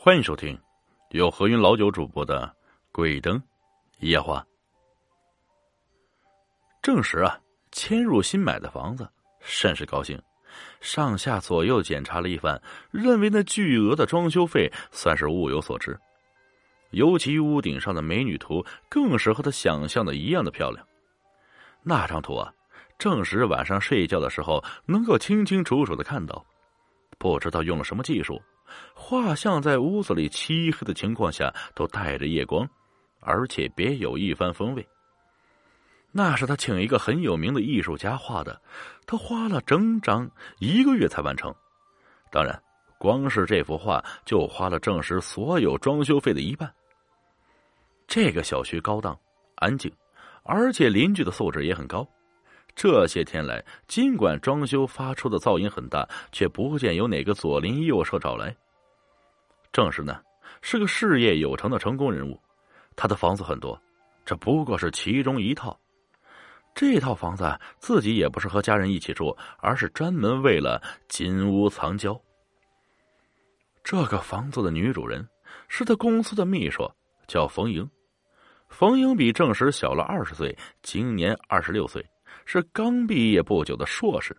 欢迎收听由何云老九主播的《鬼灯夜话》。郑石啊，迁入新买的房子，甚是高兴，上下左右检查了一番，认为那巨额的装修费算是物有所值。尤其屋顶上的美女图，更是和他想象的一样的漂亮。那张图啊，郑石晚上睡觉的时候能够清清楚楚的看到，不知道用了什么技术。画像在屋子里漆黑的情况下都带着夜光，而且别有一番风味。那是他请一个很有名的艺术家画的，他花了整整一个月才完成。当然，光是这幅画就花了证实所有装修费的一半。这个小区高档、安静，而且邻居的素质也很高。这些天来，尽管装修发出的噪音很大，却不见有哪个左邻右舍找来。正是呢，是个事业有成的成功人物。他的房子很多，这不过是其中一套。这套房子自己也不是和家人一起住，而是专门为了金屋藏娇。这个房子的女主人是他公司的秘书，叫冯莹。冯莹比郑石小了二十岁，今年二十六岁。是刚毕业不久的硕士。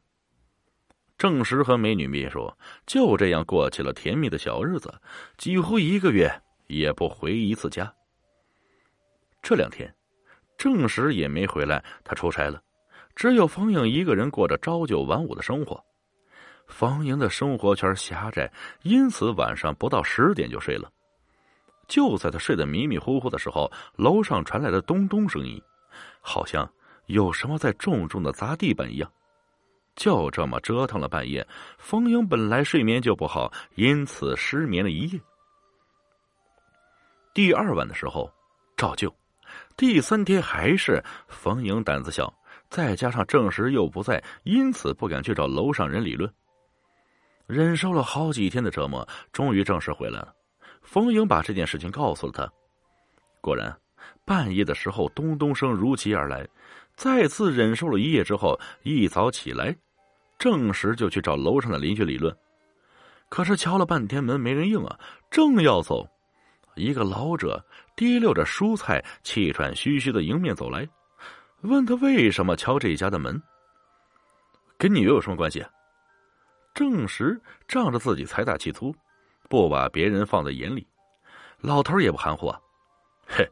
郑石和美女秘书就这样过起了甜蜜的小日子，几乎一个月也不回一次家。这两天，郑石也没回来，他出差了，只有方颖一个人过着朝九晚五的生活。方颖的生活圈狭窄，因此晚上不到十点就睡了。就在他睡得迷迷糊糊的时候，楼上传来了咚咚声音，好像……有什么在重重的砸地板一样，就这么折腾了半夜。冯英本来睡眠就不好，因此失眠了一夜。第二晚的时候照旧，第三天还是冯英胆子小，再加上郑石又不在，因此不敢去找楼上人理论。忍受了好几天的折磨，终于郑石回来了。冯英把这件事情告诉了他，果然，半夜的时候咚咚声如期而来。再次忍受了一夜之后，一早起来，郑石就去找楼上的邻居理论。可是敲了半天门没人应啊！正要走，一个老者提溜着蔬菜，气喘吁吁的迎面走来，问他为什么敲这家的门。跟你又有什么关系？郑石仗着自己财大气粗，不把别人放在眼里。老头也不含糊啊，嘿，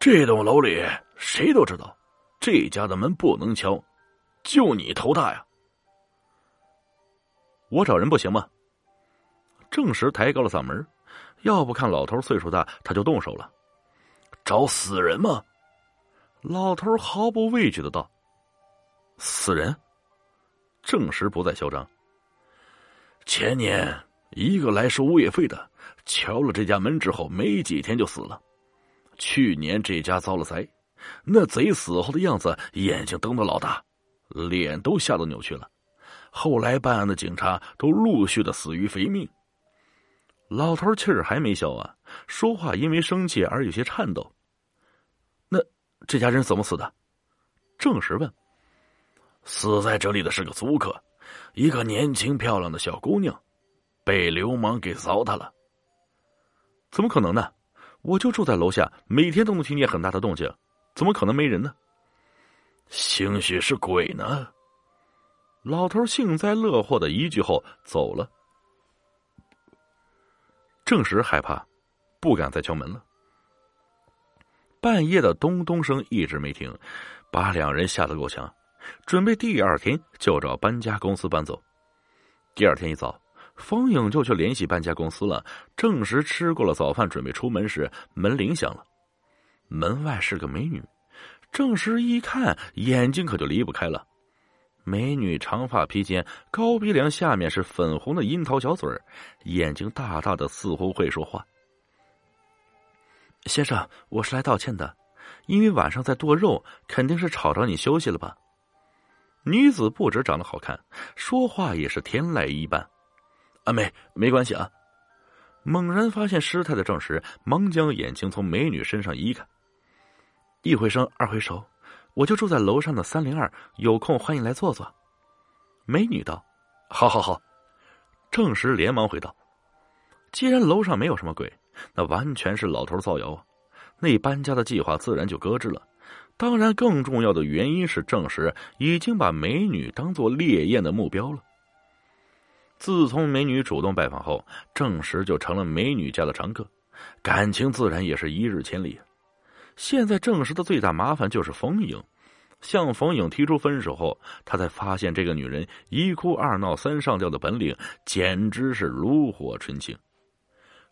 这栋楼里谁都知道。这家的门不能敲，就你头大呀！我找人不行吗？郑石抬高了嗓门，要不看老头岁数大，他就动手了。找死人吗？老头毫不畏惧的道：“死人。”郑石不再嚣张。前年一个来收物业费的，敲了这家门之后，没几天就死了。去年这家遭了灾。那贼死后的样子，眼睛瞪得老大，脸都吓得扭曲了。后来办案的警察都陆续的死于非命。老头气儿还没消啊，说话因为生气而有些颤抖。那这家人怎么死的？郑石问。死在这里的是个租客，一个年轻漂亮的小姑娘，被流氓给糟蹋了。怎么可能呢？我就住在楼下，每天都能听见很大的动静。怎么可能没人呢？兴许是鬼呢。老头幸灾乐祸的一句后走了。郑石害怕，不敢再敲门了。半夜的咚咚声一直没停，把两人吓得够呛，准备第二天就找搬家公司搬走。第二天一早，方颖就去联系搬家公司了。郑石吃过了早饭，准备出门时，门铃响了。门外是个美女，郑石一看，眼睛可就离不开了。美女长发披肩，高鼻梁下面是粉红的樱桃小嘴儿，眼睛大大的，似乎会说话。先生，我是来道歉的，因为晚上在剁肉，肯定是吵着你休息了吧？女子不止长得好看，说话也是天籁一般。啊，没没关系啊。猛然发现失态的郑石，忙将眼睛从美女身上移开。一回生，二回熟，我就住在楼上的三零二，有空欢迎来坐坐。美女道：“好好好。”郑石连忙回道：“既然楼上没有什么鬼，那完全是老头造谣啊！那搬家的计划自然就搁置了。当然，更重要的原因是郑石已经把美女当做猎艳的目标了。自从美女主动拜访后，郑石就成了美女家的常客，感情自然也是一日千里。现在证实的最大麻烦就是冯颖，向冯颖提出分手后，他才发现这个女人一哭二闹三上吊的本领简直是炉火纯青。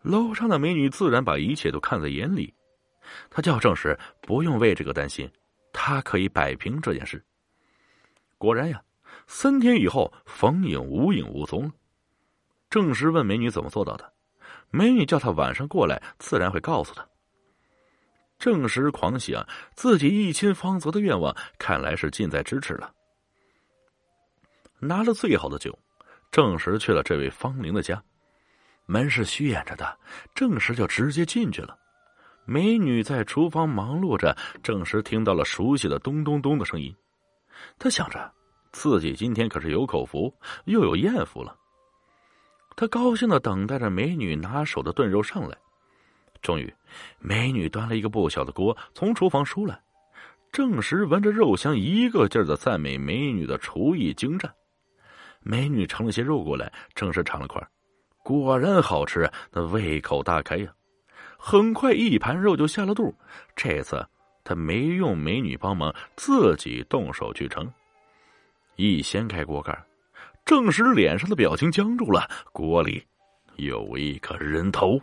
楼上的美女自然把一切都看在眼里，他叫郑石不用为这个担心，他可以摆平这件事。果然呀。三天以后，冯颖无影无踪了。郑石问美女怎么做到的，美女叫他晚上过来，自然会告诉他。郑石狂喜啊，自己一亲芳泽的愿望看来是近在咫尺了。拿了最好的酒，郑石去了这位芳龄的家，门是虚掩着的，郑石就直接进去了。美女在厨房忙碌着，郑石听到了熟悉的咚咚咚的声音，他想着。自己今天可是有口福，又有艳福了。他高兴的等待着美女拿手的炖肉上来。终于，美女端了一个不小的锅从厨房出来。郑时闻着肉香，一个劲儿的赞美美女的厨艺精湛。美女盛了些肉过来，郑时尝了块，果然好吃，那胃口大开呀。很快，一盘肉就下了肚。这次他没用美女帮忙，自己动手去盛。一掀开锅盖，郑时脸上的表情僵住了。锅里有一颗人头，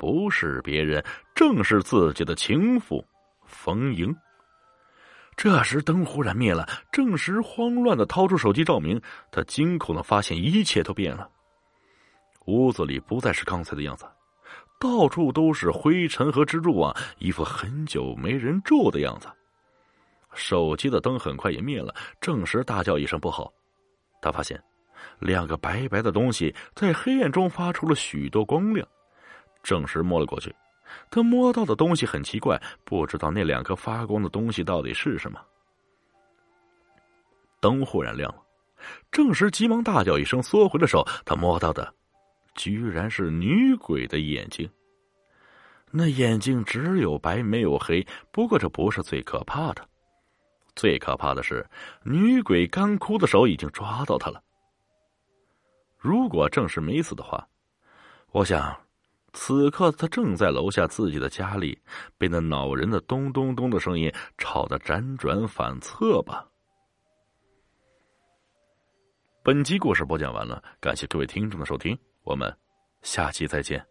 不是别人，正是自己的情妇冯莹。这时灯忽然灭了，郑时慌乱的掏出手机照明，他惊恐的发现一切都变了。屋子里不再是刚才的样子，到处都是灰尘和蜘蛛网，一副很久没人住的样子。手机的灯很快也灭了，郑时大叫一声“不好”，他发现两个白白的东西在黑暗中发出了许多光亮。郑时摸了过去，他摸到的东西很奇怪，不知道那两颗发光的东西到底是什么。灯忽然亮了，郑时急忙大叫一声，缩回了手。他摸到的居然是女鬼的眼睛，那眼睛只有白没有黑。不过这不是最可怕的。最可怕的是，女鬼干枯的手已经抓到他了。如果正是没死的话，我想，此刻他正在楼下自己的家里，被那恼人的咚咚咚的声音吵得辗转反侧吧。本集故事播讲完了，感谢各位听众的收听，我们下期再见。